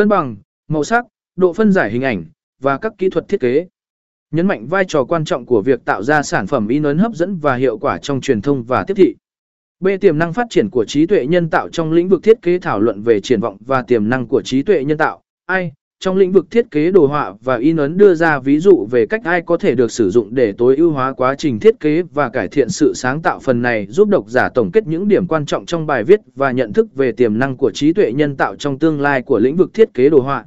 cân bằng, màu sắc, độ phân giải hình ảnh, và các kỹ thuật thiết kế. Nhấn mạnh vai trò quan trọng của việc tạo ra sản phẩm in ấn hấp dẫn và hiệu quả trong truyền thông và tiếp thị. B. Tiềm năng phát triển của trí tuệ nhân tạo trong lĩnh vực thiết kế thảo luận về triển vọng và tiềm năng của trí tuệ nhân tạo. I. Trong lĩnh vực thiết kế đồ họa và in ấn đưa ra ví dụ về cách ai có thể được sử dụng để tối ưu hóa quá trình thiết kế và cải thiện sự sáng tạo phần này giúp độc giả tổng kết những điểm quan trọng trong bài viết và nhận thức về tiềm năng của trí tuệ nhân tạo trong tương lai của lĩnh vực thiết kế đồ họa.